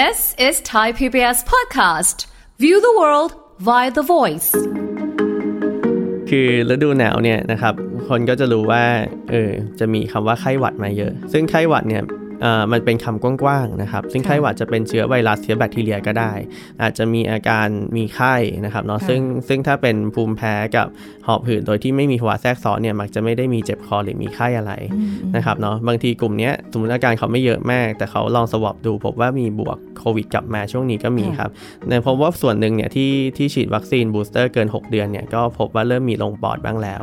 This is Thai PBS podcast. View the world via the voice. คือฤดูหนาวเนี่ยนะครับ คนก็จะรู้ว่าเออจะมีคำว่าไข้หวัดมาเยอะ ซึ่งไข้หวัดเนี่ย มันเป็นคำกว้างๆนะครับ ซึ่งไข้หวัดจะเป็นเชื้อไวรัสเชื้อแบคทีเรียก็ได้ อาจจะมีอาการมีไข้นะครับเนาะค่ะซึ่งซึ่งถ้าเป็นภูมิแพ้กับหอบหืดโดยที่ไม่มีภาวะแทรกซ้อนเนี่ยมักจะไม่ได้มีเจ็บคอหรือมีไข้อะไรนะครับเนาะบางทีกลุ่มเนี้ยสมมติอาการเขาไม่เยอะมาก แต่เขาลองสวอปดูพบว่ามีบวกโควิดกลับมาช่วงนี้ก็มีครับแต่พบว่าส่วนหนึ่งเนี่ยที่ที่ฉีดวัคซีนบูสเตอร์เกิน 6 เดือนเนี่ยก็พบว่าเริ่มมีลงปอดบ้างแล้ว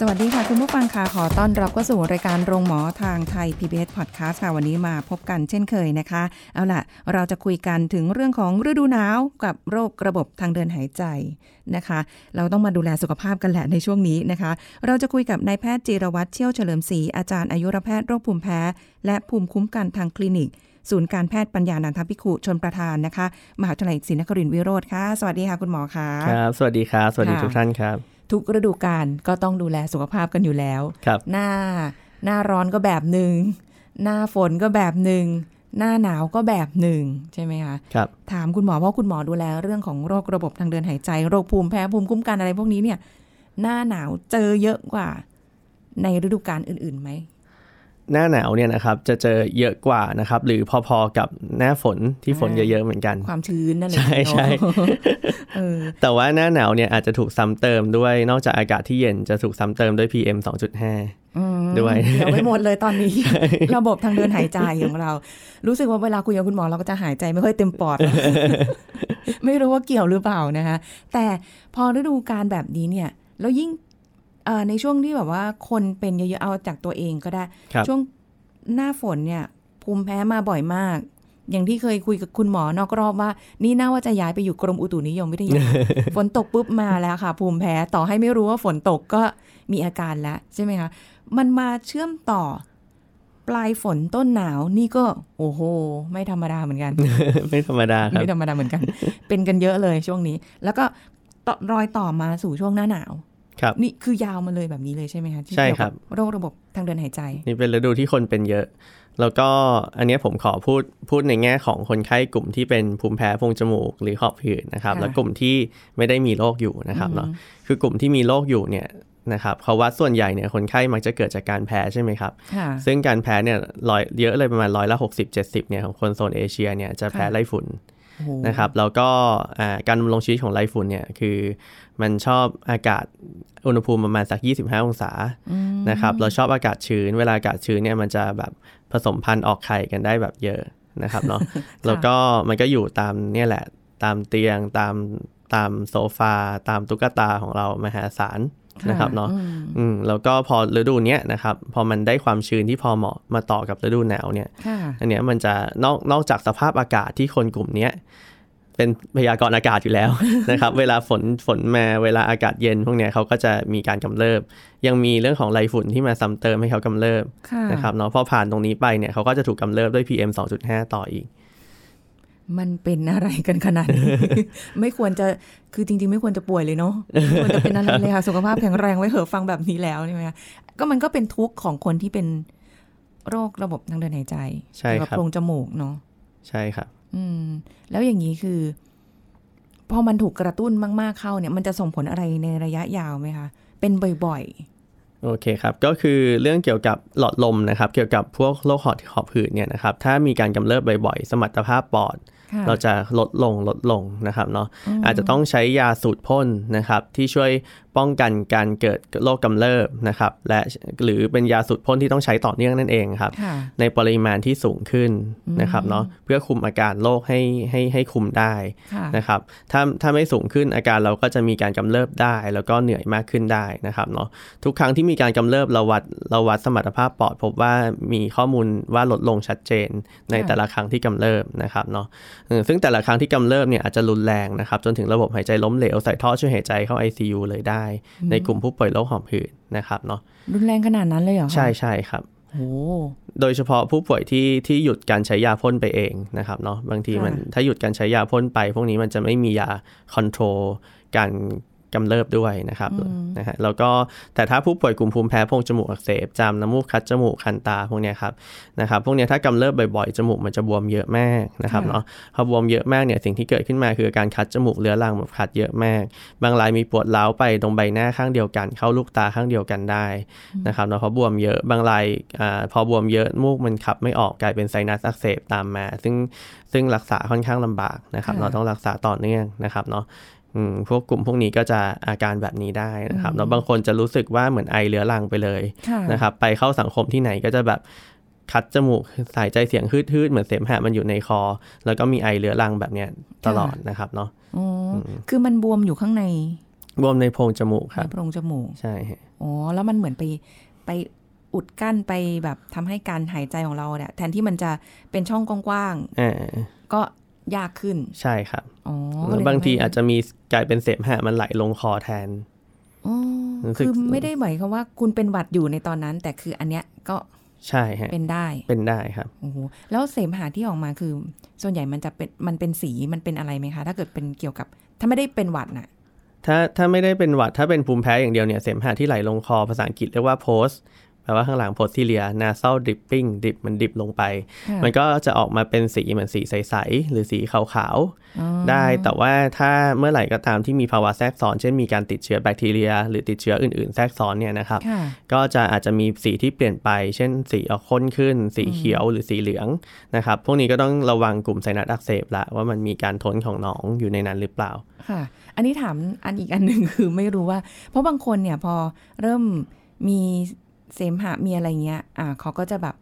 สวัสดีค่ะ คุณผู้ฟังค่ะขอต้อนรับเข้าสู่รายการโรงหมอทางไทย PBS Podcast ค่ะ วันนี้มาพบกันเช่นเคยนะคะ เอาล่ะ เราจะคุยกันถึงเรื่องของฤดูหนาวกับโรคระบบทางเดินหายใจนะคะ เราต้องมาดูแลสุขภาพกันแหละในช่วงนี้นะคะ เราจะคุยกับนายแพทย์จีรวัตรเชี่ยวเฉลิมศรีอาจารย์อายุรแพทย์โรคภูมิแพ้ และภูมิคุ้มกันทางคลินิก ศูนย์การแพทย์ปัญญานันทพิขุชนประธานนะคะมหาวิทยาลัยศรีนครินทรวิโรธค่ะ สวัสดีค่ะคุณหมอค่ะครับสวัสดีครับสวัสดีค่ะทุกท่านครับ ทุกฤดูกาลก็ต้องดูแลสุขภาพกันอยู่แล้ว ครับหน้าหน้าร้อนก็แบบหนึ่งหน้าฝนก็แบบหนึ่งหน้าหนาวก็แบบหนึ่งใช่ไหมคะครับถามคุณหมอเพราะคุณหมอดูแลเรื่องของโรคระบบทางเดินหายใจ โรคภูมิแพ้ภูมิคุ้มกันอะไรพวกนี้เนี่ย หน้าหนาวเจอเยอะกว่า ในฤดูกาลอื่นๆไหม หน้าหนาวเนี่ยนะครับจะเจอเยอะกว่านะครับ หรือพอๆกับหน้าฝนที่ฝนอ่าเยอะๆเหมือนกัน ความชื้นนั่นเองใช่ใช่เนอะเออแต่ว่าหน้าหนาวเนี่ยอาจจะถูกซ้ำเติมด้วยนอกจากอากาศที่เย็นจะถูกซ้ำเติมด้วย PM 2.5อืมด้วยเดี๋ยวไปหมดเลยตอนนี้ ระบบทางเดินหายใจของเรา รู้สึกว่าเวลาคุยกับคุณหมอเราก็จะหายใจไม่ค่อยเต็มปอด ไม่รู้ว่าเกี่ยวหรือเปล่านะคะแต่พอฤดูการแบบนี้เนี่ยแล้วยิ่งเอ่อ ในช่วงที่แบบว่าคนเป็นเยอะๆเอาจากตัวเองก็ได้ครับช่วงหน้าฝนเนี่ย ภูมิแพ้มาบ่อยมาก อย่างที่เคยคุยกับคุณหมอนอกรอบว่า นี่น่าว่าจะย้ายไปอยู่กรมอุตุนิยมวิทยาฝนตกปุ๊บมาแล้วค่ะ ภูมิแพ้ต่อให้ไม่รู้ว่าฝนตกก็มีอาการแล้วใช่ไหมคะมันมาเชื่อมต่อปลายฝนต้นหนาวนี่ก็โอ้โห ไม่ธรรมดาเหมือนกัน ไม่ธรรมดาครับไม่ธรรมดาเหมือนกัน เป็นกันเยอะเลยช่วงนี้ แล้วก็ต่อรอยต่อมาสู่ช่วงหน้าหนาว ครับนี่คือยาวมาเลยแบบนี้เลยใช่ไหมคะที่ใช่เกี่ยวครักับโรคระบบทางเดินหายใจ นี่เป็นฤดูที่คนเป็นเยอะ แล้วก็อันเนี้ยผมขอพูดพูดในแง่ของคนไข้กลุ่มที่เป็นภูมิแพ้โพรงจมูกหรือหอบหืดนะครับค่ะแล้วกลุ่มที่ไม่ได้มีโรคอยู่นะครับเนาะคือกลุ่มที่มีโรคอยู่เนี่ยนะครับเขาวัดส่วนใหญ่เนี่ยคนไข้มักจะเกิดจากการแพ้ใช่ไหมครับค่ะซึ่งการแพ้เนี่ยร้อยเยอะเลยประมาณร้อยละหกสิบเจ็ดสิบเนี่ยของคนโซนเอเชียเนี่ยจะแพ้ค่ะไรฝุ่นโอ้โห นะครับแล้วก็อ่าการดำรงชีวิตของไรฝุ่นเนี่ยคือมันชอบอากาศอุณหภูมิประมาณสัก 25 องศานะครับเราชอบอากาศชื้น เวลาอากาศชื้นเนี่ยมันจะแบบผสมพันธุ์ออกไข่กันได้แบบเยอะนะครับเนาะแล้วก็มันก็อยู่ตามเนี่ยแหละตามเตียงตามตามโซฟา ตามตุ๊กตาของเรามหาศาล นะครับเนาะอืมอืมแล้วก็พอฤดูเนี้ยนะครับพอมันได้ความชื้นที่พอเหมาะมาต่อกับฤดูหนาวเนี่ยค่ะอันเนี้ยมันจะนอกนอกจากสภาพอากาศที่คนกลุ่มเนี้ยเป็นพยากรณ์อากาศอยู่แล้วนะครับ เวลาฝนฝนมาเวลาอากาศเย็น พวกเนี้ยเขาก็จะมีการกำเริบ ยังมีเรื่องของไรฝุ่นที่มาซ้ำเติมให้เขากำเริบค่ะนะครับเนาะพอผ่านตรงนี้ไปเนี่ยเขาก็จะถูกกำเริบด้วย PM 2.5 ต่ออีก มันเป็นอะไรกันขนาดนี้ ไม่ควรจะคือจริง ๆ ไม่ควรจะป่วยเลยเนาะไม่ควรจะเป็นอะไรเลยค่ะ สุขภาพแข็งแรงไว้เหอะฟังแบบนี้แล้วใช่ไหมคะก็มันก็เป็นทุกข์ของคนที่เป็นโรคระบบทางเดินหายใจใช่เกี่ยวกับครับโพรงจมูกเนาะใช่ครับ อืม แล้วอย่างนี้คือ พอมันถูกกระตุ้นมาก ๆเข้าเนี่ย มันจะส่งผลอะไรในระยะยาวไหมคะเป็นบ่อยโอเคครับ ก็คือเรื่องเกี่ยวกับหลอดลมนะครับ เกี่ยวกับพวกโรคหอบหอบหืดเนี่ยนะครับ ถ้ามีการกำเริบบ่อยๆ สมรรถภาพปอดๆค่ะ เราจะลดลงลดลงนะครับเนาะอาจจะต้องใช้ยาสูตรพ่นนะครับที่ช่วยป้องกันการเกิดโรคกำเริบนะครับ และหรือเป็นยาสูตรพ่นที่ต้องใช้ต่อเนื่องนั่นเองครับค่ะในปริมาณที่สูงขึ้นนะครับเนาะเพื่อคุมอาการโรคให้ให้ให้คุมได้ค่ะนะครับถ้าถ้าไม่สูงขึ้นอาการเราก็จะมีการกำเริบได้ แล้วก็เหนื่อยมากขึ้นได้นะครับเนาะทุกครั้งที่มีการกำเริบเราวัดเราวัดสมรรถภาพปอดพบว่ามีข้อมูลว่าลดลงชัดเจน ในค่ะแต่ละครั้งที่กำเริบนะครับเนาะเออซึ่งแต่ละครั้งที่กำเริบเนี่ยอาจจะรุนแรงนะครับจนถึงระบบหายใจล้มเหลวใส่ท่อช่วยหายใจเข้า ICU เลยได้ในกลุ่มผู้ป่วยโรคหอบหืดนะครับเนาะรุนแรงขนาดนั้นเลยเหรอคะใช่ใช่ครับโอ้โดยเฉพาะผู้ป่วยที่ที่หยุดการใช้ยาพ่นไปเองนะครับเนาะบางทีมันค่ะถ้าหยุดการใช้ยาพ่นไป พวกนี้มันจะไม่มียาคอนโทรลการ กำเริบด้วยนะครับนะฮะแล้วก็แต่ถ้าผู้ป่วยกลุ่มภูมิแพ้โพรงจมูกอักเสบจามน้ำมูกคัดจมูกคันตาพวกเนี้ยครับนะครับพวกเนี้ยถ้ากำเริบบ่อยๆจมูกมันจะบวมเยอะมากนะครับค่ะเนาะพอบวมเยอะมากเนี่ยสิ่งที่เกิดขึ้นมาคือการคัดจมูกเรื้อรังแบบคัดเยอะมาก บางรายมีปวดร้าวไปตรงใบหน้าข้างเดียวกัน เข้าลูกตาข้างเดียวกันได้นะครับเนาะเพราะบวมเยอะบางรายอาพอบวมเยอะมูกมันขับไม่ออกกลายเป็นไซนัสอักเสบตามมา ซึ่งซึ่งรักษาค่อนข้างลำบากนะครับค่ะเราต้องรักษาต่อเนื่องนะครับเนาะอืม พวกกลุ่มพวกนี้ก็จะอาการแบบนี้ได้นะครับแล้วบางคนจะรู้สึกว่าเหมือนไอเรื้อรังไปเลยค่ะนะครับ ไปเข้าสังคมที่ไหนก็จะแบบคัดจมูกสายใจเสียงฮืดๆเหมือนเสมหะมันอยู่ในคอ แล้วก็มีไอเรื้อรังแบบเนี้ยตลอดนะครับเนาะอ๋ออคือมันบวมอยู่ข้างใน บวมในโพรงจมูกคในรับโพรงจมูกใช่ฮะอ๋อแล้วมันเหมือนไปไปอุดกั้นไปแบบทำให้การหายใจของเราเนี่ยแทนที่มันจะเป็นช่องกว้างอ่าๆก็ ยากขึ้น ใช่ครับอ๋อแล้วก็เลยบางทีทำให้อาจจะมีกลายเป็นเสมหะมันไหลลงคอแทนอ๋อรู้สึกคือไม่ได้หมายความว่าคุณเป็นหวัดอยู่ในตอนนั้น แต่คืออันเนี้ยก็ใช่ฮะเป็นได้เป็นได้ครับโอ้โหแล้วเสมหะที่ออกมาคือ ส่วนใหญ่มันจะเป็นมันเป็นสีมันเป็นอะไรไหมคะ ถ้าเกิดเป็นเกี่ยวกับ ถ้าไม่ได้เป็นหวัดน่ะถ้าถ้าไม่ได้เป็นหวัดถ้าเป็นภูมิแพ้อย่างเดียวเนี่ยเสมหะที่ไหลลงคอภาษาอังกฤษเรียกว่า post แปลว่าข้างหลัง posterior nasal dripping ดิบมันดิบลงไปค่ะมันก็จะออกมาเป็นสีเหมือนสีใส ๆ หรือสีขาวๆ ได้ แต่ว่าถ้าเมื่อไหร่ก็ตามที่มีภาวะแทรกซ้อน เช่นมีการติดเชื้อแบคทีเรีย หรือติดเชื้ออื่น ๆ แทรกซ้อนเนี่ยนะครับค่ะก็จะอาจจะมีสีที่เปลี่ยนไป เช่น สีออกข้นขึ้น สีเขียวหรือสีเหลืองนะครับ พวกนี้ก็ต้องระวังกลุ่มไซนัสอักเสบละว่ามันมีการทนของหนองอยู่ในนั้นหรือเปล่า ค่ะ อันนี้ถามอันอีกอันหนึ่งคือไม่รู้ว่า เพราะบางคนเนี่ยพอเริ่มมี เสมหะมีอะไรเงี้ย อ่าเขาก็จะแบบ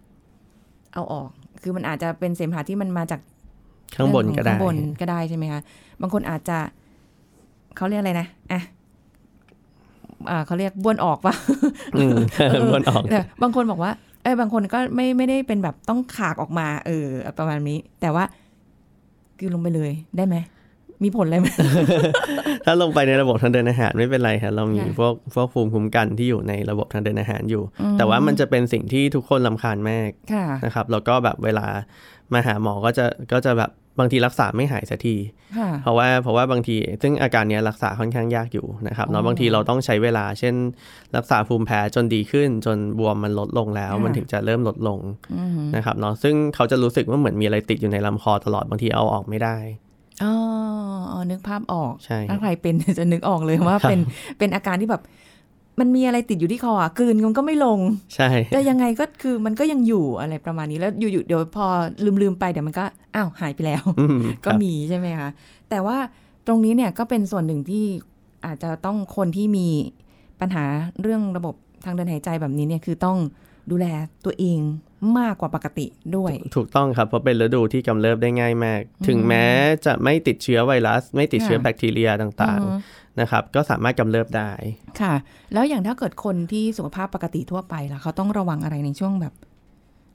เอาออก คือมันอาจจะเป็นเสมหะที่มันมาจากข้างบนก็ได้ข้างบนก็ได้ใช่ไหมคะ บางคนอาจจะเขาเรียกอะไรนะ อะอ่าเขาเรียกบ้วนออกปะอืมบนออกแต่บางคนบอกว่า เออบางคนก็ไม่ไม่ได้เป็นแบบต้องขากออกมา เออ ประมาณนี้ แต่ว่าคือลงไปเลยได้ไหม มีผลอะไรไหมถ้าลงไปในระบบทางเดินอาหารไม่เป็นไรครับเรามีค่ะพวกพวกภูมิคุ้มกันที่อยู่ในระบบทางเดินอาหารอยู่ แต่ว่ามันจะเป็นสิ่งที่ทุกคนลำคาญมากค่ะนะครับแล้วก็แบบเวลามาหาหมอก็จะก็จะแบบบางทีรักษาไม่หายสักทีค่ะเพราะว่าเพราะว่าบางทีซึ่งอาการเนี้ยรักษาค่อนข้างยากอยู่นะครับเนาะบางทีเราต้องใช้เวลา เช่น รักษาภูมิแพ้จนดีขึ้น จนบวมมันลดลงแล้วค่ะมันถึงจะเริ่มลดลงอืมนะครับเนาะซึ่งเขาจะรู้สึกว่าเหมือนมีอะไรติดอยู่ในลำคอตลอดบางทีเอาออกไม่ได้ อ๋อ อ๋อนึกภาพออกใช่ถ้าใครเป็นจะนึกออกเลยว่าเป็นเป็นอาการที่แบบ มันมีอะไรติดอยู่ที่คออะกลืนมันก็ไม่ลง ใช่ แต่ยังไงก็คือมันก็ยังอยู่อะไรประมาณนี้แล้วอยู่ๆเดี๋ยวพอลืมๆไปเดี๋ยวมันก็อ้าวหายไปแล้วอืมก็ครับมีใช่ไหมคะแต่ว่าตรงนี้เนี่ยก็เป็นส่วนหนึ่งที่อาจจะต้องคนที่มีปัญหาเรื่องระบบทางเดินหายใจแบบนี้เนี่ยคือต้อง ดูแลตัวเองมากกว่าปกติด้วย ถูกต้องครับเพราะเป็นฤดูที่กำเริบได้ง่ายมาก ถึงแม้จะไม่ติดเชื้อไวรัส ไม่ติดเชื้อค่ะแบคทีเรียต่างอือฮึๆนะครับ ก็สามารถกำเริบได้ค่ะ แล้วอย่างถ้าเกิดคนที่สุขภาพปกติทั่วไปล่ะเขาต้องระวังอะไรในช่วงแบบ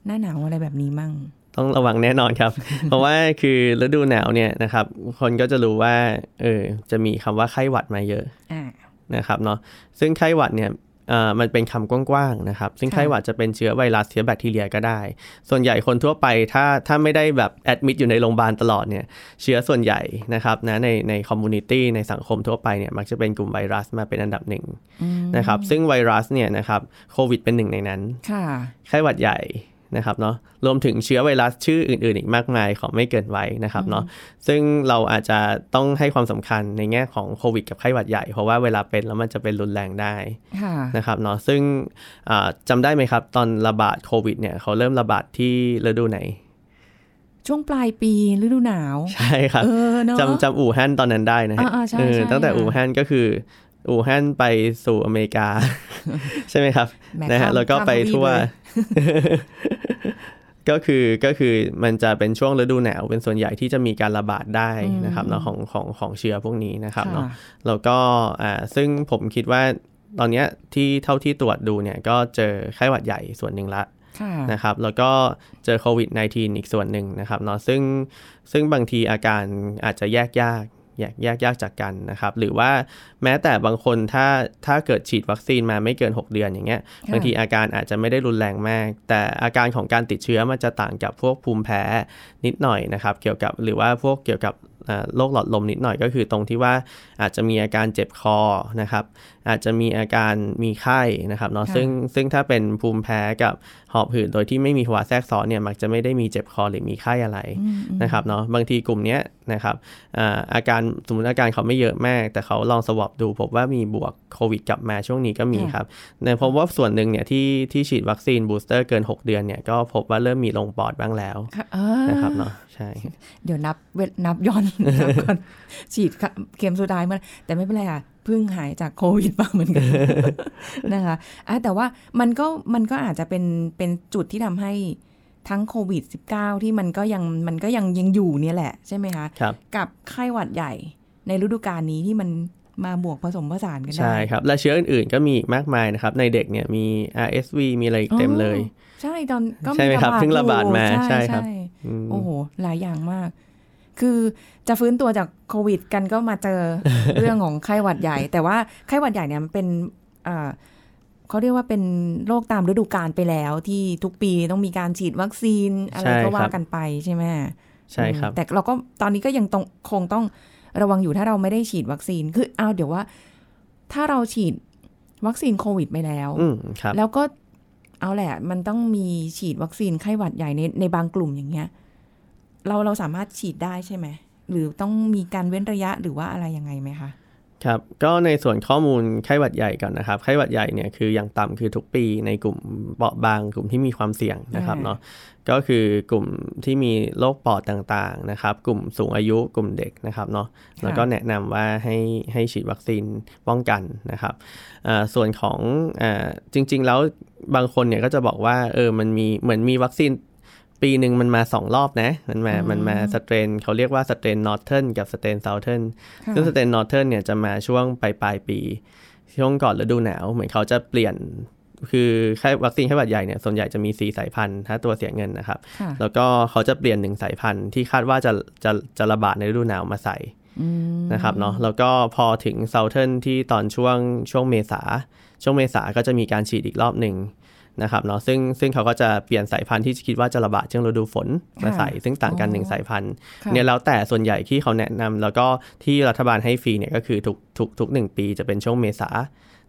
หน้าหนาวอะไรแบบนี้มั่ง ต้องระวังแน่นอนครับ เพราะว่าคือฤดูหนาวเนี่ยนะครับ คนก็จะรู้ว่า เออจะมีคำว่าไข้หวัดมาเยอะอ่านะครับเนาะซึ่งไข้หวัดเนี่ยเอ่อ มันเป็นคำกว้างๆนะครับ ซึ่งค่ะไข้หวัดจะเป็นเชื้อไวรัสเชื้อแบคทีเรียก็ได้ ส่วนใหญ่คนทั่วไปถ้าถ้าไม่ได้แบบ admit อยู่ในโรงพยาบาลตลอดเนี่ยเชื้อส่วนใหญ่นะครับนะในใน community ในสังคมทั่วไปเนี่ยมักจะเป็นกลุ่มไวรัสมาเป็นอันดับหนึ่งนะครับซึ่งไวรัสเนี่ยนะครับโควิดเป็นหนึ่งในนั้นค่ะไข้หวัดใหญ่ นะครับเนาะรวมถึงเชื้อไวรัสชื่ออื่น ๆ อีกมากมายของไม่เกินไว้นะครับเนาะซึ่งเราอาจจะต้องให้ความสำคัญในแง่ของโควิดกับไข้หวัดใหญ่ เพราะว่าเวลาเป็นแล้วมันจะเป็นรุนแรงได้ค่ะนะครับเนาะซึ่งอ่าจำได้ไหมครับตอนระบาดโควิดเนี่ยเขาเริ่มระบาดที่ฤดูไหนช่วงปลายปีฤดูหนาว ใช่ครับเออเนาะจำจำอู่ฮั่นตอนนั้นได้นะฮะอ่าๆใช่เออใช่ตั้งแต่ค่ะอู่ฮั่นก็คืออู่ฮั่นไปสู่อเมริกา ใช่ไหมครับแหมนะฮะข้ามแล้วก็ไปข้ามทวีปทั่วเลย ก็คือก็คือมันจะเป็นช่วงฤดูหนาวเป็นส่วนใหญ่ที่จะมีการระบาดได้นะครับเนาะของของของเชื้อพวกนี้นะครับเนาะค่ะแล้วก็อ่าซึ่งผมคิดว่าตอนเนี้ยที่เท่าที่ตรวจดูเนี่ยก็เจอไข้หวัดใหญ่ส่วนหนึ่งละค่ะนะครับแล้วก็เจอโควิด -19 อีกส่วนหนึ่งนะครับเนาะซึ่งซึ่งบางทีอาการอาจจะแยกยาก แยกแยกแยกจากกันนะครับ หรือว่าแม้แต่บางคนถ้าถ้าเกิดฉีดวัคซีนมาไม่เกิน 6 เดือนอย่างเงี้ยค่ะบางทีอาการอาจจะไม่ได้รุนแรงมาก แต่อาการของการติดเชื้อมันจะต่างกับพวกภูมิแพ้นิดหน่อยนะครับ เกี่ยวกับหรือว่าพวกเกี่ยวกับอ่าโรคหลอดลมนิดหน่อยก็คือตรงที่ว่าอาจจะมีอาการเจ็บคอนะครับอาจจะมีอาการมีไข้นะครับเนาะค่ะซึ่งซึ่งถ้าเป็นภูมิแพ้กับหอบหืดโดยที่ไม่มีภาวะแทรกซ้อนเนี่ยมักจะไม่ได้มีเจ็บคอหรือมีไข้อะไรนะครับเนาะบางทีกลุ่มเนี้ยนะครับอ่าอาการสมมติอาการเขาไม่เยอะมาก แต่เขาลอง swab ดูพบว่ามีบวกโควิดกลับมาช่วงนี้ก็มีครับในพบว่าส่วนหนึ่งเนี่ยที่ที่ฉีดวัคซีน booster เกิน 6 เดือนเนี่ยก็พบว่าเริ่มมีลงปอดบ้างแล้วค่ะอ่านะครับเนาะใช่ เดี๋ยวนับเวทนับย้อนนับก่อนฉีดเข็มสุดท้ายมาแต่ไม่เป็นไรค่ะ เพิ่งหายจากโควิดมาเหมือนกันนะคะอะแต่ว่ามันก็มันก็อาจจะเป็นเป็นจุดที่ทำให้ทั้งโควิด -19 ที่มันก็ยังมันก็ยังยังอยู่เนี่ยแหละใช่ไหมคะครับกับไข้หวัดใหญ่ในฤดูกาลนี้ที่มันมาบวกผสมผสานกันได้ ใช่ครับ และเชื้ออื่นๆก็มีอีกมากมายนะครับ ในเด็กเนี่ยมี RSV มีอะไรอีกเต็มเลย ใช่ตอนก็ใช่ไหมครับระาดเพิ่งระบาดมาอยู่ใช่ครับอืมโอ้โห หลายอย่างมาก คือจะฟื้นตัวจากโควิดกันก็มาเจอเรื่องของไข้หวัดใหญ่ แต่ว่าไข้หวัดใหญ่เนี่ยมันเป็นอ่าเขาเรียกว่าเป็นโรคตามฤดูกาลไปแล้วที่ทุกปีต้องมีการฉีดวัคซีนอะไรใช่ก็คว่ารับกันไปใช่ไหมใช่ครับอืมแต่เราก็ตอนนี้ก็ยังต้องคงต้องระวังอยู่ถ้าเราไม่ได้ฉีดวัคซีนคือเอาเดี๋ยวว่า ถ้าเราฉีดวัคซีนโควิดไปแล้วอืมครับแล้วก็เอาแหละ มันต้องมีฉีดวัคซีนไข้หวัดใหญ่ในในบางกลุ่มอย่างเงี้ย เราเราสามารถฉีดได้ใช่ไหม หรือต้องมีการเว้นระยะหรือว่าอะไรยังไงไหมคะ ครับ ก็ในส่วนข้อมูลไข้หวัดใหญ่ก่อนนะครับ ไข้หวัดใหญ่เนี่ยคืออย่างต่ำคือทุกปีในกลุ่มเปราะบาง กลุ่มที่มีความเสี่ยงนะครับอ่าเนาะ ก็คือกลุ่มที่มีโรคปอดต่างๆนะครับ กลุ่มสูงอายุกลุ่มเด็กนะครับเนาะ แล้วก็แนะนำว่าให้ให้ฉีดวัคซีนป้องกันนะครับอ่าส่วนของอาจริง ๆ แล้วบางคนเนี่ยก็จะบอกว่าเออมันมีเหมือนมีวัคซีน ปีหนึ่งมันมาสองรอบนะ มันมา มันมา strain เขาเรียกว่า strain northern กับ strain southern ค่ะซึ่ง strain northern เนี่ยจะมาช่วงปลายปลายๆปี ช่วงก่อนฤดูหนาว เหมือนเขาจะเปลี่ยน คือไข้วัคซีนไข้หวัดใหญ่เนี่ยส่วนใหญ่จะมีสี่สายพันธุ์ถ้าตัวเสียเงินนะครับค่ะแล้วก็เขาจะเปลี่ยนหนึ่งสายพันธุ์ที่คาดว่าจะจะจะระบาดในฤดูหนาวมาใส่อืมนะครับเนาะแล้วก็พอถึง southern ที่ตอนช่วงช่วงเมษาช่วงเมษาก็จะมีการฉีดอีกรอบหนึ่ง นะครับเนาะซึ่งซึ่งเขาก็จะเปลี่ยนสายพันธุ์ที่คิดว่าจะระบาดช่วงฤดูฝนมาใส่ซึ่งต่างกันหนึ่งสายพันธุ์ค่ะเนี่ยแล้วแต่ส่วนใหญ่ที่เขาแนะนำแล้วก็ที่รัฐบาลให้ฟรีเนี่ยก็คือทุกทุกทุกหนึ่งปีจะเป็นช่วงเมษา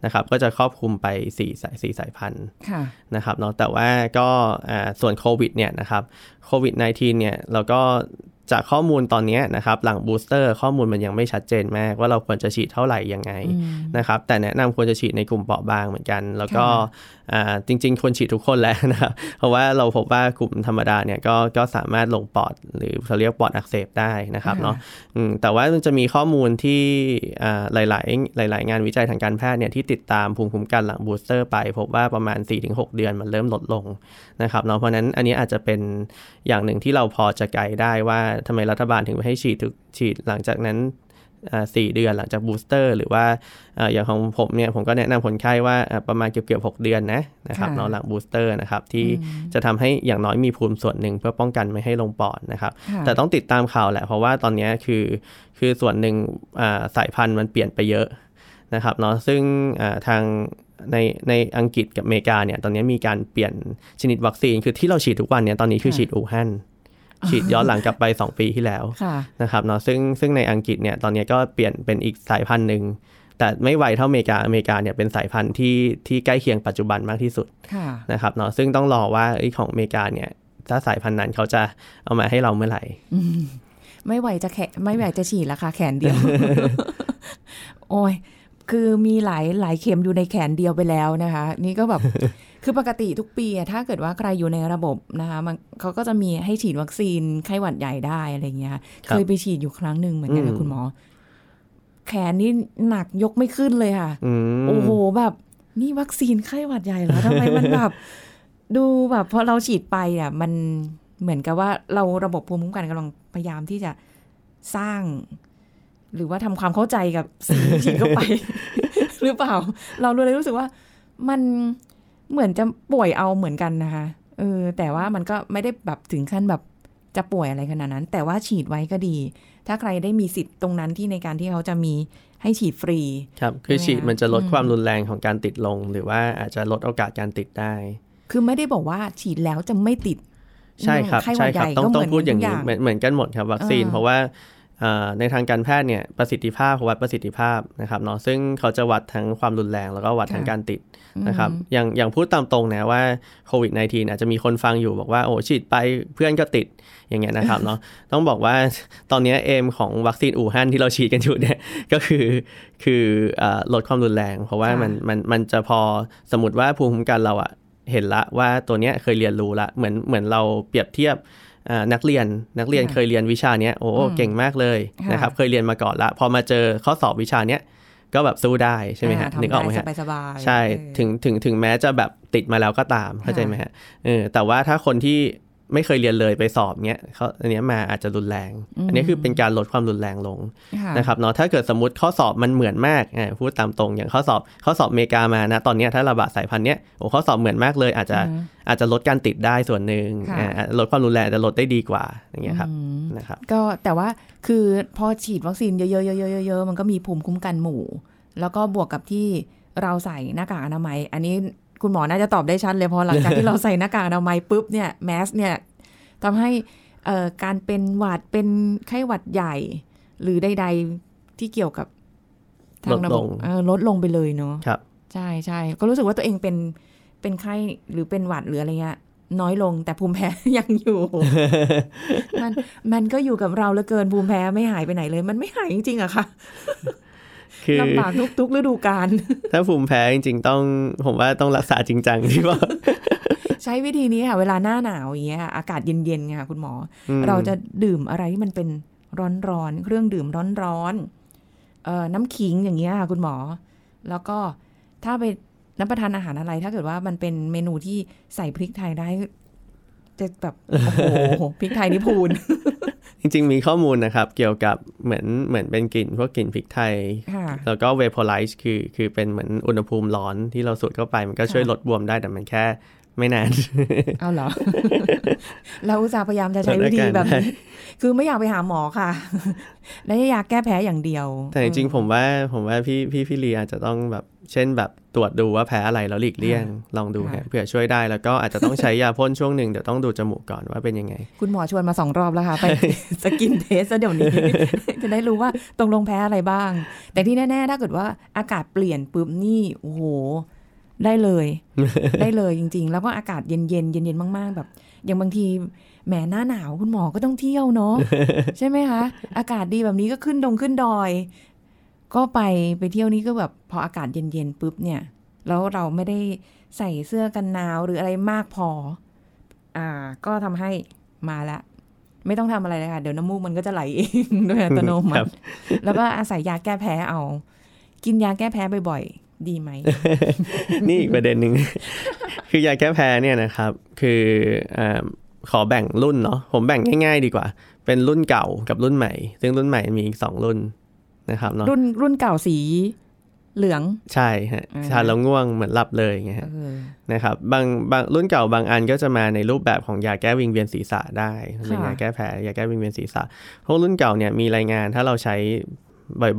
นะครับก็จะครอบคลุมไป4สายสี่สายพันธุ์ค่ะนะครับเนาะแต่ว่าก็อ่าส่วนโควิดเนี่ยนะครับโควิด -19 เนี่ยเราก็จากข้อมูลตอนเนี้ยนะครับหลังบูสเตอร์ข้อมูลมันยังไม่ชัดเจนมาก ว่าเราควรจะฉีดเท่าไหร่ยังไงนะครับแต่แนะนำควรจะฉีดในกลุ่มเปราะบางเหมือนกัน แล้วก็อ่าจริง ๆ ควรฉีดทุกคนแล้วนะครับเพราะว่าเราพบว่ากลุ่มธรรมดาเนี่ยก็ก็สามารถลงปอด หรือเขาเรียกปอดอักเสบได้นะครับเนาะอืมแต่ว่ามันจะมีข้อมูลที่อ่าหลาย ๆ หลาย ๆ งานวิจัยทางการแพทย์เนี่ยที่ติดตามภูมิคุ้มกันหลังบูสเตอร์ไป พบว่าประมาณ 4-6 เดือนมันเริ่มลดลงนะครับเนาะเพราะฉะนั้นอันนี้อาจจะเป็นอย่างหนึ่งที่เราพอจะไกด์ได้ว่าทำไมรัฐบาลถึงไม่ให้ฉีดทุกฉีดหลังจากนั้นอ่า สี่เดือนหลังจาก booster หรือว่าอ่าอย่างของผมเนี่ยผมก็แนะนำคนไข้ว่าอ่าประมาณเกือบเกือบๆ6เดือนนะนะครับค่ะเนาะหลัง booster นะครับที่จะทำให้อย่างน้อยมีภูมิส่วนหนึ่งเพื่อป้องกันไม่ให้ลงปอดนะครับค่ะแต่ต้องติดตามข่าวแหละเพราะว่าตอนเนี้ยคือคือส่วนหนึ่งอ่าสายพันธุ์มันเปลี่ยนไปเยอะนะครับเนาะซึ่งอ่าทางในในอังกฤษกับอเมริกาเนี่ยตอนนี้มีการเปลี่ยนชนิดวัคซีนคือที่เราฉีดทุกวันเนี่ยตอนนี้คือค่ะฉีดอู่ฮั่น ฉีดย้อนหลังกลับไป 2 ปีที่แล้วค่ะนะครับเนาะซึ่งซึ่งในอังกฤษเนี่ยตอนนี้ก็เปลี่ยนเป็นอีกสายพันธุ์หนึ่งแต่ไม่ไวเท่าอเมริกาอเมริกาเนี่ยเป็นสายพันธุ์ที่ที่ใกล้เคียงปัจจุบันมากที่สุดค่ะนะครับเนาะซึ่งต้องรอว่าไอ้ของอเมริกาเนี่ยถ้าสายพันธุ์นั้นเขาจะเอามาให้เราเมื่อไหร่ไม่ไหวจะแขนไม่ไหวจะฉีดละค่ะแขนเดียว โอ้ยคือมีหลายหลายเข็มอยู่ในแขนเดียวไปแล้วนะคะ นี่ก็แบบ คือปกติทุกปีอะถ้าเกิดว่าใครอยู่ในระบบนะคะมันเขาก็จะมีให้ฉีดวัคซีนไข้หวัดใหญ่ได้อะไรเงี้ยเคยไปฉีดอยู่ครั้งหนึ่งเหมือนกันอืนะมคุณหมอ แขนนี่หนักยกไม่ขึ้นเลยค่ะอืมโอ้โหแบบนี่วัคซีนไข้หวัดใหญ่เหรอทำไมมันแบบ ดูแบบพอเราฉีดไปอะมันเหมือนกับว่าเราระบบภูมิคุ้มกันกำลังพยายามที่จะสร้าง หรือว่าทำความเข้าใจกับสิ่งที่ฉีดเข้าไป หรือเปล่า เราเลยรู้สึกว่ามัน เหมือนจะป่วยเอาเหมือนกันนะคะเออแต่ว่ามันก็ไม่ได้แบบถึงขั้นแบบจะป่วยอะไรขนาดนั้น แต่ว่าฉีดไว้ก็ดี ถ้าใครได้มีสิทธิ์ตรงนั้นที่ในการที่เขาจะมีให้ฉีดฟรี ครับ คือใช่ไหมฉีดมันจะลดอืมความรุนแรงของการติดลง หรือว่าอาจจะลดโอกาสการติดได้ คือไม่ได้บอกว่าฉีดแล้วจะไม่ติด ใช่ครับไข้หวัใช่ดครับใหญ่ต้องก็ต้องพูดอย่างเหมืนี้อนเหมือนเหมือนกันหมดครับวัคซีนเออเพราะว่าเอ่อ ในทางการแพทย์เนี่ยประสิทธิภาพเขาวัดประสิทธิภาพนะครับเนาะซึ่งเขาจะวัดทั้งความรุนแรงแล้วก็วัดทั้งการติดนะครับอย่างอย่างพูดตามตรงนะว่าโควิด -19 อาจจะมีคนฟังอยู่บอกว่าโอ้ฉีดไปเพื่อนก็ติดอย่างเงี้ยนะครับเนาะต้องบอกว่าตอนเนี้ยเอมของวัคซีนอู่ฮั่นที่เราฉีดกันอยู่เนี่ยก็คือคือเอ่อลดความรุนแรง เพราะว่าค่ะมันมันมันจะพอสมมติว่าภูมิคุ้มกันเราอะเห็นละว่าตัวเนี้ยเคยเรียนรู้ละเหมือนเหมือนเราเปรียบเทียบอ่า นักเรียนนักเรียนค่ะเคยเรียนวิชาเนี้ยโอ้เก่งมากเลยค่ะนะครับเคยเรียนมาก่อนละพอมาเจอข้อสอบวิชาเนี้ยก็แบบสู้ได้ใช่ไหมฮะาทำนึกออกไหมด้ฮะสบายๆใช่เออถึงถึงถึงแม้จะแบบติดมาแล้วก็ตามเข้าใจไหมฮะเออแต่ว่าถ้าคนที่ ไม่เคยเรียนเลยไปสอบเนี้ยเขาอันเนี้ยมาอาจจะรุนแรง อันนี้คือเป็นการลดความรุนแรงลงค่ะนะครับเนาะถ้าเกิดสมมติข้อสอบมันเหมือนมากอ่าพูดตามตรงอย่างข้อสอบข้อสอบอเมริกามานะตอนเนี้ยถ้าระบาดสายพันธุ์เนี้ยโอ้ข้อสอบเหมือนมากเลย อาจจะอาจจะลดการติดได้ส่วนหนึ่งค่ะอ่าลดความรุนแรงจะลดได้ดีกว่าอย่างเงี้ยครับอืมนะครับก็แต่ว่าคือพอฉีดวัคซีนเยอะๆๆๆๆๆมันก็มีภูมิคุ้มกันหมู่ แล้วก็บวกกับที่เราใส่หน้ากากอนามัย อันนี้ คุณหมอน่าจะตอบได้ชัดเลยเพราะหลังจากที่เราใส่หน้ากากอนามัยปุ๊บเนี่ยแมสเนี่ยทำให้เอ่อการเป็นหวัดเป็นไข้หวัดใหญ่ หรือใดๆที่เกี่ยวกับทางระบบลดลงเออลดลงไปเลยเนาะครับ ใช่ใช่ก็รู้สึกว่าตัวเองเป็นเป็นไข้หรือเป็นหวัดหรืออะไรเงี้ยน้อยลงแต่ภูมิแพ้ยังอยู่ มันมันก็อยู่กับเราเหลือเกินภูมิแพ้ไม่หายไปไหนเลย มันไม่หายจริงๆอะค่ะ คือลำบากทุกทุกฤดูกาลถ้าภูมิแพ้จริงๆต้องผมว่าต้องรักษาจริงจังที่ว่าใช้วิธีนี้ค่ะ เวลาหน้าหนาวอย่างเงี้ยอากาศเย็นๆไงค่ะคุณหมออเราจะดื่มอะไรที่มันเป็นร้อนๆเครื่องดื่มร้อนๆเอ่อน้ำขิงอย่างเงี้ยค่ะคุณหมอ แล้วก็ถ้าไปรับประทานอาหารอะไร ถ้าเกิดว่ามันเป็นเมนูที่ใส่พริกไทยได้จะแบบโอ้โหพริกไทยนี่พูน จริง ๆ มีข้อมูลนะครับ เกี่ยวกับเหมือนเหมือนเป็นกลิ่นพวกกลิ่นพริกไทยค่ะแล้วก็ vaporize คือคือเป็นเหมือนอุณหภูมิร้อนที่เราสูดเข้าไป มันก็ช่วยค่ะลดบวมได้แต่มันแค่ไม่นาน เอาเหรอ เราอุตส่าห์พยายามจะใช้วิธีแบบนี้คือไม่อยากไปหาหมอค่ะ และยาแก้แพ้อย่างเดียว แต่จริงๆผมว่าผมว่าพี่พี่พี่ลีอาจจะต้องแบบ เช่นแบบ ตรวจดูว่าแพ้อะไรแล้วหลีกเลี่ยง ลองดูฮะเผื่อช่วยได้แล้วก็อาจจะต้องใช้ยาพ่นช่วงหนึ่งเดี๋ยวต้องดูจมูกก่อนว่าเป็นยังไง คุณหมอชวนมาสองรอบแล้วค่ะ ไปสกินเทสซะเดี๋ยวนี้ จะได้รู้ว่าตรงลงแพ้อะไรบ้าง แต่ที่แน่ ๆ ถ้าเกิดว่าอากาศเปลี่ยนปุ๊บนี่โอ้โหได้เลย ได้เลยจริง ๆ แล้วก็อากาศเย็นๆเย็นๆมาก ๆ แบบ อย่างบางทีแหมหน้าหนาวคุณหมอก็ต้องเที่ยวเนาะใช่ไหมคะ อากาศดีแบบนี้ก็ขึ้นดงขึ้นดอย ก็ไปไปเที่ยวนี้ก็แบบพออากาศเย็นๆปุ๊บเนี่ย แล้วเราไม่ได้ใส่เสื้อกันหนาวหรืออะไรมากพอ อ่า ก็ทำให้มาละ ไม่ต้องทำอะไรเลยค่ะ เดี๋ยวน้ำมูกมันก็จะไหลเองโดยอัตโนมัครัติบแล้วก็อาศัยยาแก้แพ้เอา กินยาแก้แพ้บ่อยๆ ดีไหม นี่อีกประเด็นหนึ่ง คือยาแก้แพ้เนี่ยนะครับ คืออ่าขอแบ่งรุ่นเนาะ ผมแบ่งง่าย ๆ ดีกว่า เป็นรุ่นเก่ากับรุ่นใหม่ ซึ่งรุ่นใหม่มีอีกสองรุ่น นะครับเนาะรุ่นรุ่นเก่าสีเหลืองใช่ฮะอ่าทานแล้วง่วงเหมือนหลับเลยอย่างเงี้ยเอฮะอนะครับบางบางรุ่นเก่าบางอันก็จะมาในรูปแบบของยาแก้วิงเวียนศีรษะได้เป็นยาแก้แพ้ยาแก้วิงเวียนศีรษะพวกรุ่นเก่าเนี่ยมีรายงานถ้าเราใช้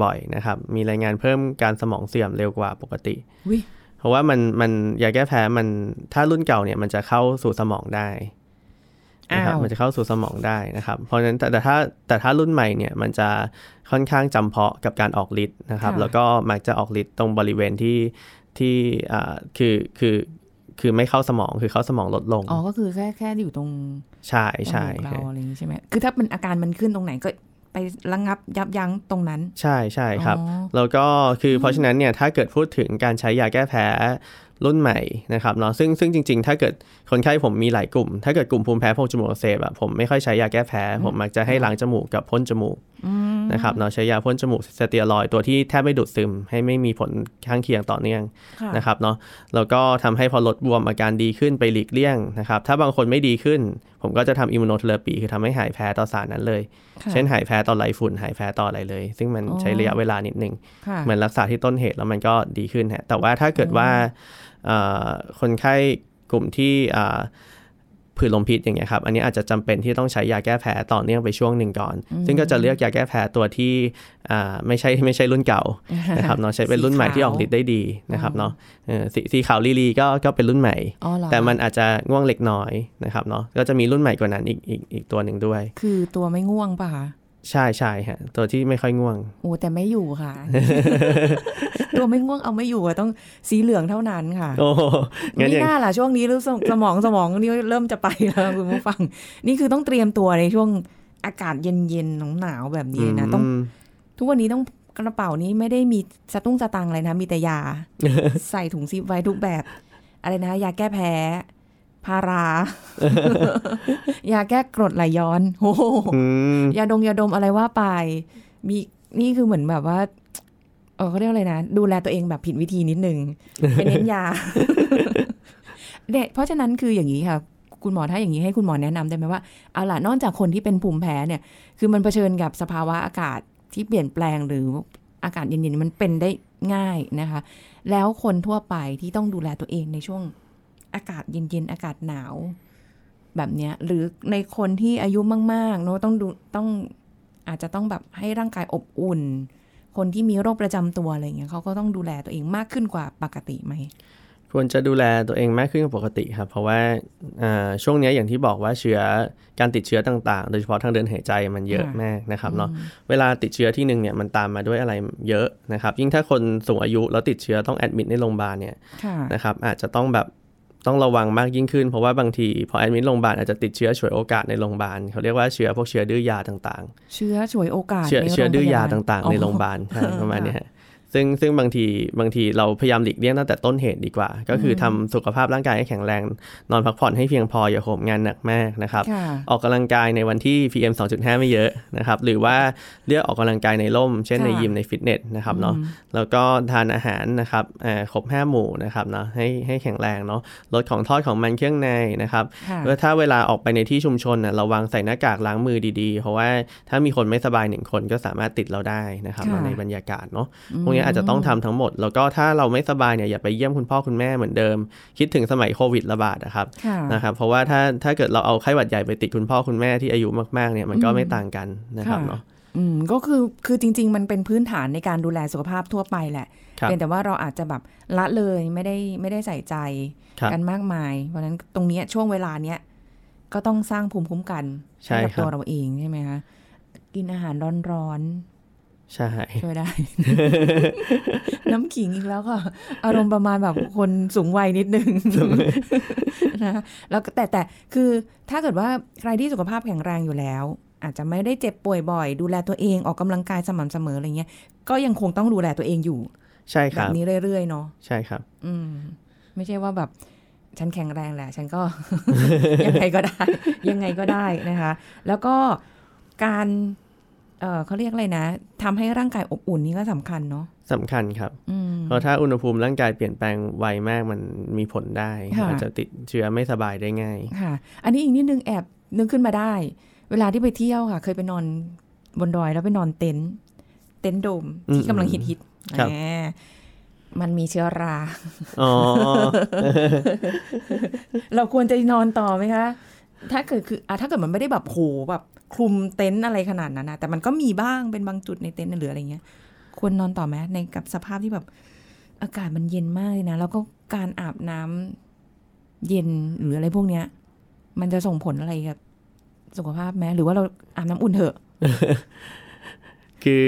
บ่อยๆนะครับมีรายงานเพิ่มการสมองเสื่อมเร็วกว่าปกติวิเพราะว่ามันมันยาแก้แพ้มันถ้ารุ่นเก่าเนี่ยมันจะเข้าสู่สมองได้นะครับอ้าวมันจะเข้าสู่สมองได้นะครับ เพราะฉะนั้นแต่แต่ถ้าแต่ถ้ารุ่นใหม่เนี่ยมันจะ ค่อนข้างจำเพาะกับการออกฤทธิ์นะครับ แล้วก็มักจะออกฤทธิ์ตรงบริเวณที่ที่อ่าคือคือคือไม่เข้าสมองคือเข้าสมองลดลงอ๋อก็คือแค่แค่อยู่ตรงใช่ใช่จมูกเราฮะอะไรอย่างนี้ใช่ไหมคือถ้ามันอาการมันขึ้นตรงไหนก็ไประงับยับยั้งตรงนั้น ใช่ใช่ครับอ๋อแล้วก็คือเพราะฉะนั้นเนี่ยถ้าเกิดพูดถึงการใช้ยาแก้แพ้รุ่นใหม่นะครับเนาะซึ่งซึ่งจริง ๆ ถ้าเกิดคนไข้ผมมีหลายกลุ่ม ถ้าเกิดกลุ่มภูมิแพ้โพรงจมูกอักเสบอะผมไม่ค่อยใช้ยาแก้แพ้ ผมมักจะให้ล้างจมูกกับพ่นจมูกนะครับเนาะใช้ยาพ่นจมูกสเตียรอยด์ตัวที่แทบไม่ดูดซึม ให้ไม่มีผลข้างเคียงต่อเนื่องค่ะนะครับเนาะแล้วก็ทำให้พอลดบวมอาการดีขึ้นไปหลีกเลี่ยงนะครับถ้าบางคนไม่ดีขึ้น ผมก็จะทำอิมมูโนเทอราปี คือทำให้หายแพ้ต่อสารนั้นเลยค่ะเช่นหายแพ้ต่อไรฝุ่นหายแพ้ต่ออะไรเลย ซึ่งมันอ๋อใช้ระยะเวลานิดนึงค่ะเหมือนรักษาที่ต้นเหตุแล้วมันก็ดีขึ้นฮะแต่ว่าถ้าเกิดว่าเอ่อ คนไข้กลุ่มที่อ่าผื่นลมพิษอย่างเงี้ยครับ อันนี้อาจจะจำเป็นที่ต้องใช้ยาแก้แพ้ต่อเนื่องไปช่วงหนึ่งก่อน ซึ่งก็จะเลือกยาแก้แพ้ตัวที่อ่าไม่ใช่ไม่ใช่รุ่นเก่านะครับเนาะใช้เป็นรุ่นใหม่ที่ออกฤทธิ์ได้ดีนะครับเนาะเออสีสีขาวลีลีก็ก็เป็นรุ่นใหม่อ๋อเหรอแต่มันอาจจะง่วงเล็กน้อยนะครับเนาะก็จะมีรุ่นใหม่กว่านั้นอีกอีกอีกตัวหนึ่งด้วย คือตัวไม่ง่วงป่ะคะ ใช่ใช่ฮะ ตัวที่ไม่ค่อยง่วงโอ้แต่ไม่อยู่ค่ะ ตัวไม่ง่วงเอาไม่อยู่อะต้องสีเหลืองเท่านั้นค่ะ โอ้งั้นอนี่ย่างน่าล่ะช่วงนี้รู้สึกสมองสมองนี่เริ่มจะไปแล้วคุณผู้ฟัง นี่คือต้องเตรียมตัวในช่วงอากาศเย็นๆหนาวๆแบบนี้นะต้องมทุกวันนี้ต้องกระเป๋านี้ไม่ได้มีสตุ้งสตังค์เลยนะ มีแต่ยา ใส่ถุงซิปไว้ทุกแบบ อะไรนะ ยาแก้แพ้ พารายาแก้กรดไหลย้อนโอ้โหอืมยาดงยาดมอะไรว่าไป มีนี่คือเหมือนแบบว่าเออเขาเรียกอะไรนะ ดูแลตัวเองแบบผิดวิธีนิดนึงไปเน้นยาเนี่ยเพราะฉะนั้นคืออย่างนี้ค่ะ คุณหมอถ้าอย่างนี้ให้คุณหมอแนะนำได้ไหมว่าเอาล่ะนอกจากคนที่เป็นภูมิแพ้เนี่ย คือมันเผชิญกับสภาวะอากาศที่เปลี่ยนแปลงหรืออากาศเย็นๆมันเป็นได้ง่ายนะคะ แล้วคนทั่วไปที่ต้องดูแลตัวเองในช่วง อากาศเย็นๆ อากาศหนาว แบบเนี้ย หรือในคนที่อายุมากๆเนอะต้องดูต้องอาจจะต้องแบบให้ร่างกายอบอุ่น คนที่มีโรคประจำตัวอะไรเงี้ยเขาก็ต้องดูแลตัวเองมากขึ้นกว่าปกติไหมควรจะดูแลตัวเองมากขึ้นกว่าปกติครับ เพราะว่าอ่าช่วงเนี้ยอย่างที่บอกว่าเชื้อการติดเชื้อต่างๆ โดยเฉพาะทางเดินหายใจมันเยอะค่ะมากนะครับเนาะเวลาติดเชื้อที่หนึ่งเนี่ยมันตามมาด้วยอะไรเยอะนะครับ ยิ่งถ้าคนสูงอายุแล้วติดเชื้อต้องแอดมิดในโรงพยาบาลเนี่ยค่ะนะครับอาจจะต้องแบบ ต้องระวังมากยิ่งขึ้น เพราะว่าบางทีพอแอดมิดโรงพยาบาลอาจจะติดเชื้อฉวยโอกาสในโรงพยาบาลเขาเรียกว่าเชื้อพวกเชื้อดื้อยาต่างๆ เชื้อฉวยโอกาสเชื้อในเชื้อดื้อยาโรงพบลต่างๆ ในโรงพยาบาลใช่ประมาณเนี้ยฮะ ซึ่งซึ่งบางทีบางทีเราพยายามหลีกเลี่ยงตั้งแต่ต้นเหตุดีกว่า ก็คือทำสุขภาพร่างกายให้แข็งแรง นอนพักผ่อนให้เพียงพออย่าโหมงานหนักมากนะครับค่ะออกกำลังกายในวันที่ PM 2.5 ไม่เยอะนะครับหรือว่าเลือกออกกำลังกายในร่ม เช่นในค่ะยิมในฟิตเนสนะครับเนาะแล้วก็ทานอาหารนะครับอ่าครบ5หมู่นะครับเนาะให้ให้แข็งแรงเนาะลดของทอดของมันเครื่องในนะครับค่ะแล้วถ้าเวลาออกไปในที่ชุมชนน่ะระวังใส่หน้ากากล้างมือดีๆ เพราะว่าถ้ามีคนไม่สบายหนึ่งคนก็สามารถติดเราได้นะครับค่ะในบรรยากาศเนาะพวกนี้อาจจะต้องทำทั้งหมด แล้วก็ถ้าเราไม่สบายเนี่ยอย่าไปเยี่ยมคุณพ่อคุณแม่เหมือนเดิม คิดถึงสมัยโควิดระบาดนะครับค่ะนะครับ เพราะว่าถ้าถ้าเกิดเราเอาไข้หวัดใหญ่ไปติดคุณพ่อคุณแม่ที่อายุมากๆเนี่ยมันก็ไม่ต่างกันนะครับค่ะเนาะอืมก็คือคือจริง ๆ มันเป็นพื้นฐานในการดูแลสุขภาพทั่วไปแหละครับเพียงแต่ว่าเราอาจจะแบบละเลยไม่ได้ไม่ได้ใส่ใจครับกันมากมาย เพราะฉะนั้นตรงเนี้ยช่วงเวลาเนี้ยก็ต้องสร้างภูมิคุ้มกันใช่กัครับตัวเราเองใช่ไหมคะกินอาหารร้อน ใช่ๆช่วยได้ น้ำขิงอีกแล้วค่ะ อารมณ์ประมาณแบบคนสูงวัยนิดนึงนะแล้วก็แต่แต่คือถ้าเกิดว่าใครที่สุขภาพแข็งแรงอยู่แล้ว อาจจะไม่ได้เจ็บป่วยบ่อย ดูแลตัวเองออกกำลังกายสม่ำเสมออะไรเงี้ย ก็ยังคงต้องดูแลตัวเองอยู่ ใช่คแบรับบนี้เรื่อยๆเนาะใช่ครับ อืม ไม่ใช่ว่าแบบฉันแข็งแรงแหละ ฉันก็ยังไงก็ได้ ยังไงก็ได้นะคะ แล้วก็การ เออเขาเรียกอะไรนะทำให้ร่างกายอบอุ่นนี่ก็สำคัญเนาะสำคัญครับอืมเพราะถ้าอุณหภูมิร่างกายเปลี่ยนแปลงไวมากมันมีผลได้ค่ะอาจจะติดเชื้อไม่สบายได้ง่าย ค่ะ อันนี้อีกนิดนึงแอบนึกขึ้นมาได้ เวลาที่ไปเที่ยวค่ะ เคยไปนอนบนดอยแล้วไปนอนเต็นท์เต็นท์โดมที่อืมกำลังฮิตฮิตๆครับแหมมันมีเชื้อราอ๋อเราควรจะนอนต่อไหมคะ ถ้าเกิดคืออะถ้าเกิดมันไม่ได้แบบโหแบบคลุมเต็นท์อะไรขนาดนั้นนะแต่มันก็มีบ้างเป็นบางจุดในเต็นท์หรืออะไรเงี้ย ควรนอนต่อไหมในกับสภาพที่แบบ อากาศมันเย็นมากเลยนะ แล้วก็การอาบน้ำเย็นหรืออะไรพวกเนี้ย มันจะส่งผลอะไรกับสุขภาพไหมหรือว่าเราอาบน้ำอุ่นเถอะ คือ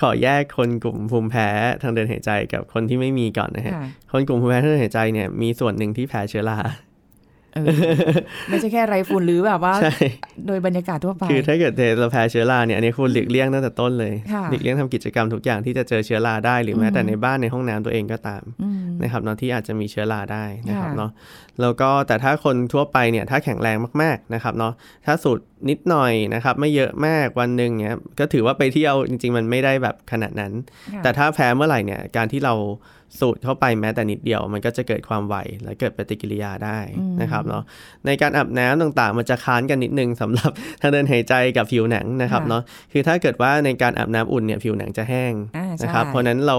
ขอแยกคนกลุ่มภูมิแพ้ทางเดินหายใจกับคนที่ไม่มีก่อนนะฮะค่ะคนกลุ่มภูมิแพ้ทางเดินหายใจเนี่ยมีส่วนหนึ่งที่แพ้เชื้อราเออ ไม่ใช่แค่ไรฝุ่นหรือแบบว่าใช่โดยบรรยากาศทั่วไป คือถ้าเกิดเราแพ้เชื้อราเนี่ยอันนี้ควรหลีกเลี่ยงตั้งแต่ต้นเลยค่ะหลีกเลี่ยงทำกิจกรรมทุกอย่างที่จะเจอเชื้อราได้หรือแม้แต่ในบ้านในห้องน้ำตัวเองก็ตามอืมนะครับเนาะที่อาจจะมีเชื้อราได้นะครับค่ะเนาะแล้วก็แต่ถ้าคนทั่วไปเนี่ยถ้าแข็งแรงมากๆนะครับเนาะถ้าสูดนิดหน่อยนะครับไม่เยอะมากวันหนึ่งเนี่ยก็ถือว่าไปเที่ยวจริง ๆ มันไม่ได้แบบขนาดนั้นค่ะแต่ถ้าแพ้เมื่อไหร่เนี่ยการที่เรา สูดเข้าไปแม้แต่นิดเดียว มันก็จะเกิดความไวและเกิดปฏิกิริยาได้นะครับเนาะในการอาบน้ำต่างๆ มันจะค้านกันนิดนึงสำหรับทางเดินหายใจกับผิวหนังนะครับค่ะเนาะคือถ้าเกิดว่าในการอาบน้ำอุ่นเนี่ยผิวหนังจะแห้งอ่าใช่นะครับเพราะฉะนั้นเรา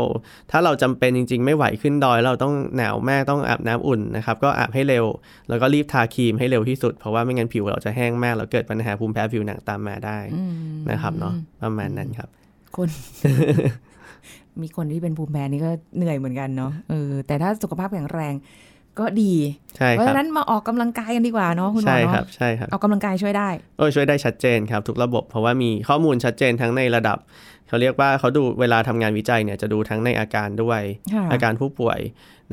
ถ้าเราจำเป็นจริง ๆ ไม่ไหวขึ้นดอย เราต้องหนาวมากต้องอาบน้ำอุ่นนะครับก็อาบให้เร็ว แล้วก็รีบทาครีมให้เร็วที่สุด เพราะว่าไม่งั้นผิวเราจะแห้งมากแล้วเกิดปัญหาภูมิแพ้ผิวหนังตามมาได้นะครับเนาะประมาณนั้นครับคน มีคนที่เป็นภูมิแพ้นี่ก็เหนื่อยเหมือนกันเนาะเออแต่ถ้าสุขภาพแข็งแรงก็ดีใช่เพคราะรับฉะนั้นมาออกกำลังกายกันดีกว่าเนาะคุณหมอใช่ครัเนาะบใช่ครับออกกำลังกายช่วยได้โอ้ยช่วยได้ชัดเจนครับทุกระบบ เพราะว่ามีข้อมูลชัดเจนทั้งในระดับเขาเรียกว่าเขาดูเวลาทำงานวิจัยเนี่ยจะดูทั้งในอาการด้วยค่ะอาการผู้ป่วย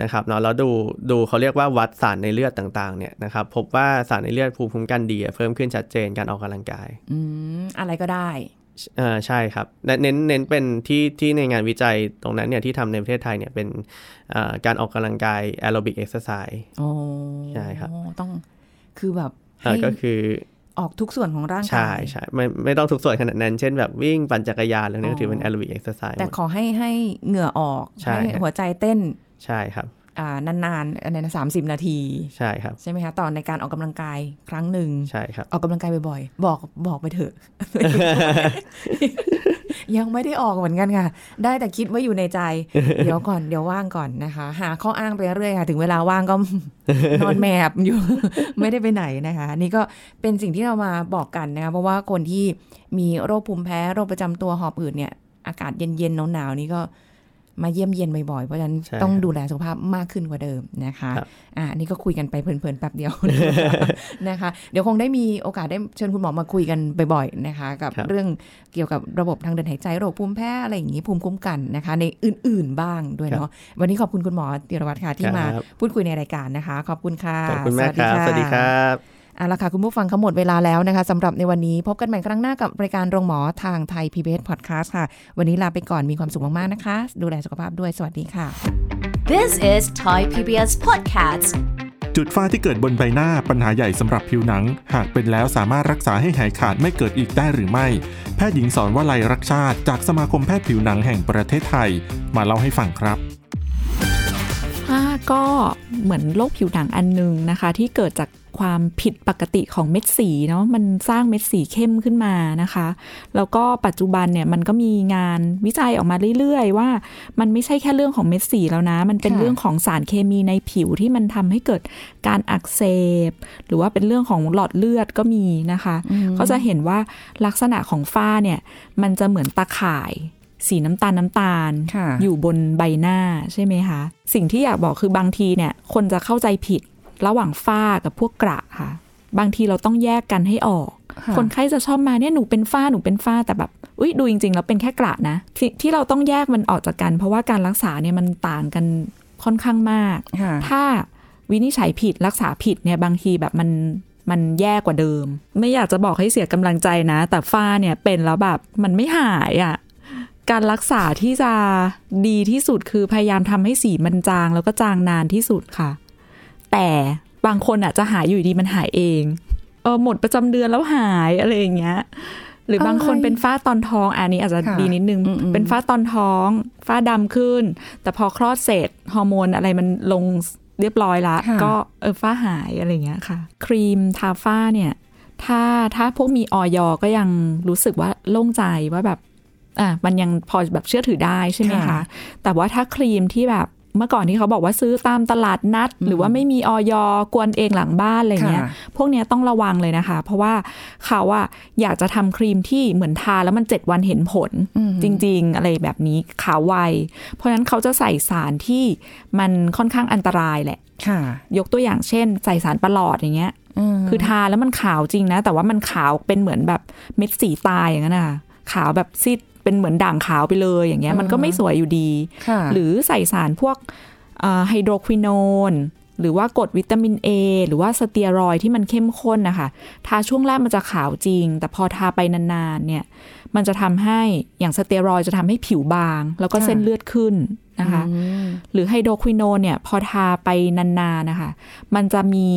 นะครับเนาะแล้วดูดูเขาเรียกว่าวัดสารในเลือดต่างๆเนี่ยนะครับพบว่าสารในเลือดภูมิคุ้มกันดีอะเพิ่มขึ้นชัดเจนการออกกำลังกายอืมอะไรก็ได้เอ่าใช่ครับและเน้นเน้นเป็นที่ที่ในงานวิจัยตรงนั้นเนี่ยที่ทำในประเทศไทยเนี่ยเป็นอ่าการออกกำลังกาย aerobic exercise โอ้ใช่ครับต้องคือแบบให้ก็คือออกทุกส่วนของร่างกาใช่ใช่ไม่ไม่ต้องทุกส่วนขนาดนั้น เช่นแบบวิ่งปั่นจักรยานอะไรนี่อ๋ก็ถือเป็น aerobic exercise แต่ขอให้ให้เหงื่อออกใช่ให้ครับหัวใจเต้นใช่ครับอ่า นานๆอะไรนะสามสิบนาทีใช่ครับใช่ไหมคะตอนในการออกกำลังกายครั้งหนึ่งใช่ครับออกกำลังกายบ่อยๆบอกบอกไปเถอะ ยังไม่ได้ออกเหมือนกันค่ะ ได้แต่คิดว่าอยู่ในใจ เดี๋ยวก่อนเดี๋ยวว่างก่อนนะคะ หาข้ออ้างไปเรื่อยค่ะ ถึงเวลาว่างก็นอนแมบอยู่ ไม่ได้ไปไหนนะคะ นี่ก็เป็นสิ่งที่เรามาบอกกันนะคะเพราะว่าคนที่มีโรคภูมิแพ้โรคประจำตัวหอบหืดเนี่ยอากาศเย็นๆหนาวๆนี่ก็ มาเยี่ยมเยียนบ่อยๆ เพราะฉะนั้นใช่ต้องครับดูแลสุขภาพมากขึ้นกว่าเดิมนะคะครับอ่านี่ก็คุยกันไปเพลินๆแป๊บเดียวนะคะ เดี๋ยวคงได้มีโอกาสได้เชิญคุณหมอมาคุยกันบ่อยๆนะคะกับครับเรื่องเกี่ยวกับระบบทางเดินหายใจโรคภูมิแพ้อะไรอย่างนี้ภูมิคุ้มกันนะคะ ในอื่นๆบ้างด้วยเนาะวันนี้ขอบคุณคุณหมอติรวัตรค่ะที่มาครับพูดคุยในรายการนะคะ ขอบคุณค่ะขอบคุณมากครับสวัสดีครับ เอาละค่ะ คุณผู้ฟังเขาหมดเวลาแล้วนะคะสำหรับในวันนี้พบกันใหม่ครั้งหน้ากับรายการโรงหมอทางไทย PBS Podcast ค่ะ วันนี้ลาไปก่อนมีความสุขมากๆนะคะ ดูแลสุขภาพด้วยสวัสดีค่ะ This is Thai PBS Podcast. จุดฝ้าที่เกิดบนใบหน้าปัญหาใหญ่สำหรับผิวหนัง หากเป็นแล้วสามารถรักษาให้หายขาดไม่เกิดอีกได้หรือไม่ แพทย์หญิงสอนว่าลัยรักชาติ จากสมาคมแพทย์ผิวหนังแห่งประเทศไทย มาเล่าให้ฟังครับฝ้าก็เหมือนโรคผิวหนังอันหนึงนะคะ ที่เกิดจาก ความผิดปกติของเม็ดสีเนาะมันสร้างเม็ดสีเข้มขึ้นมานะคะ แล้วก็ปัจจุบันเนี่ยมันก็มีงานวิจัยออกมาเรื่อยๆ ว่ามันไม่ใช่แค่เรื่องของเม็ดสีแล้วนะ มันเป็นค่ะเรื่องของสารเคมีในผิวที่มันทำให้เกิดการอักเสบ หรือว่าเป็นเรื่องของหลอดเลือดก็มีนะคะ ก็จะเห็นว่าลักษณะของฝ้าเนี่ยมันจะเหมือนตาข่ายสีน้ำตาลน้ำตาลค่ะอยู่บนใบหน้าใช่ไหมคะ สิ่งที่อยากบอกคือบางทีเนี่ย คนจะเข้าใจผิด ระหว่างฝ้ากับพวกกระค่ะ บางทีเราต้องแยกกันให้ออกค่ะคนไข้จะชอบมาเนี่ยหนูเป็นฝ้าหนูเป็นฝ้าแต่แบบอุ้ยดูจริงๆแล้วเป็นแค่กระนะทที่เราต้องแยกมันออกจากกัน เพราะว่าการรักษาเนี่ยมันต่างกันค่อนข้างมากค่ะถ้าวินิจฉัยผิดรักษาผิดเนี่ยบางทีแบบมันมันแย่กว่าเดิม ไม่อยากจะบอกให้เสียกำลังใจนะ แต่ฝ้าเนี่ยเป็นแล้วแบบมันไม่หายอะ่ะการรักษาที่จะดีที่สุดคือพยายามทำให้สีมันจางแล้วก็จางนานที่สุดค่ะ แต่บางคนอะจะหายอยู่ดีมันหายเองเออหมดประจำเดือนแล้วหายอะไรอย่างเงี้ย หรือบางคนอะไรเป็นฝ้าตอนท้องอันนี้อาจจะค่ะดีนิดนึงอืมๆเป็นฝ้าตอนท้อง ฝ้าดำขึ้น แต่พอคลอดเสร็จฮอร์โมนอะไรมันลงเรียบร้อยละค่ะก็เออฝ้าหายอะไรเงี้ยค่ะ ครีมทาฝ้าเนี่ย ถ้าถ้าพวกมีออยก็ยังรู้สึกว่าโล่งใจว่าแบบอะมันยังพอแบบเชื่อถือได้ใช่ไหมคะค่ะแต่ว่าถ้าครีมที่แบบ เมื่อก่อนที่เขาบอกว่าซื้อตามตลาดนัด หรือว่าไม่มีออยกวนเองหลังบ้านอะไรเงี้ยค่ะพวกเนี้ยต้องระวังเลยนะคะ เพราะว่าเขาอะอยากจะทำครีมที่เหมือนทาแล้วมันเจ็ดวันเห็นผลจริง ๆ อะไรแบบนี้ขาวไว เพราะฉะนั้นเขาจะใส่สารที่มันค่อนข้างอันตรายแหละค่ะยกตัวอย่างเช่น ใส่สารประหลอดอย่างเงี้ยคือทาแล้วมันขาวจริงนะ แต่ว่ามันขาวเป็นเหมือนแบบเม็ดสีตายอย่างนั้นนะคะขาวแบบซีด เป็นเหมือนด่างขาวไปเลยอย่างเงี้ยมันก็ไม่สวยอยู่ดีค่ะหรือใส่สารพวกไฮโดรควินอนหรือว่ากรดวิตามิน A หรือว่าสเตียรอยด์ที่มันเข้มข้นนะคะ ทาช่วงแรกมันจะขาวจริง แต่พอทาไปนานๆเนี่ย มันจะทำให้อย่างสเตียรอยด์จะทำให้ผิวบาง แล้วก็ค่ะเส้นเลือดขึ้นนะคะ หรือไฮโดรควินอนเนี่ย พอทาไปนานๆนะคะ มันจะมี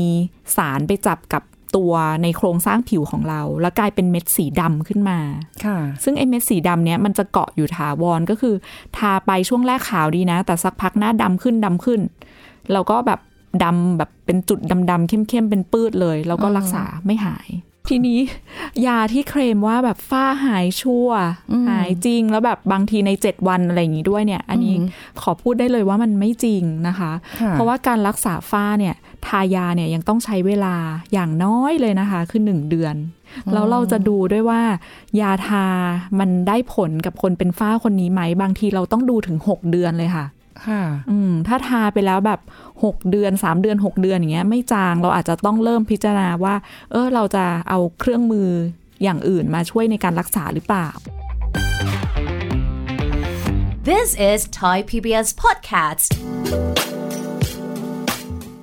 สารไปจับกับ ตัวในโครงสร้างผิวของเรา แล้วกลายเป็นเม็ดสีดำขึ้นมาค่ะ ซึ่งไอ้เม็ดสีดำเนี้ยมันจะเกาะอยู่ถาวรก็คือ ทาไปช่วงแรกขาวดีนะ แต่สักพักหน้าดำขึ้นดำขึ้น แล้วก็แบบดำแบบเป็นจุดดำๆเข้มๆเป็นปื้ดเลย แล้วก็รักษาไม่หายทีนี้ยาที่เคลมว่าแบบฝ้าหายชั่วหายจริงแล้วแบบบางทีใน 7 วันอะไรอย่างนี้ด้วยเนี่ย อันนี้ขอพูดได้เลยว่ามันไม่จริงนะคะค่ะเพราะว่าการรักษาฝ้าเนี่ย ทายาเนี่ยยังต้องใช้เวลาอย่างน้อยเลยนะคะ คือหนึ่งเดือน แล้วเราจะดูด้วยว่า ยาทามันได้ผลกับคนเป็นฝ้าคนนี้ไหม บางทีเราต้องดูถึง6เดือนเลยค่ะค่ะอืมถ้าทาไปแล้วแบบ 6 เดือน 3 เดือน 6 เดือนอย่างเงี้ยไม่จางเราอาจจะต้องเริ่มพิจารณาว่า เออเราจะเอาเครื่องมืออย่างอื่นมาช่วยในการรักษาหรือเปล่า This is Thai PBS Podcast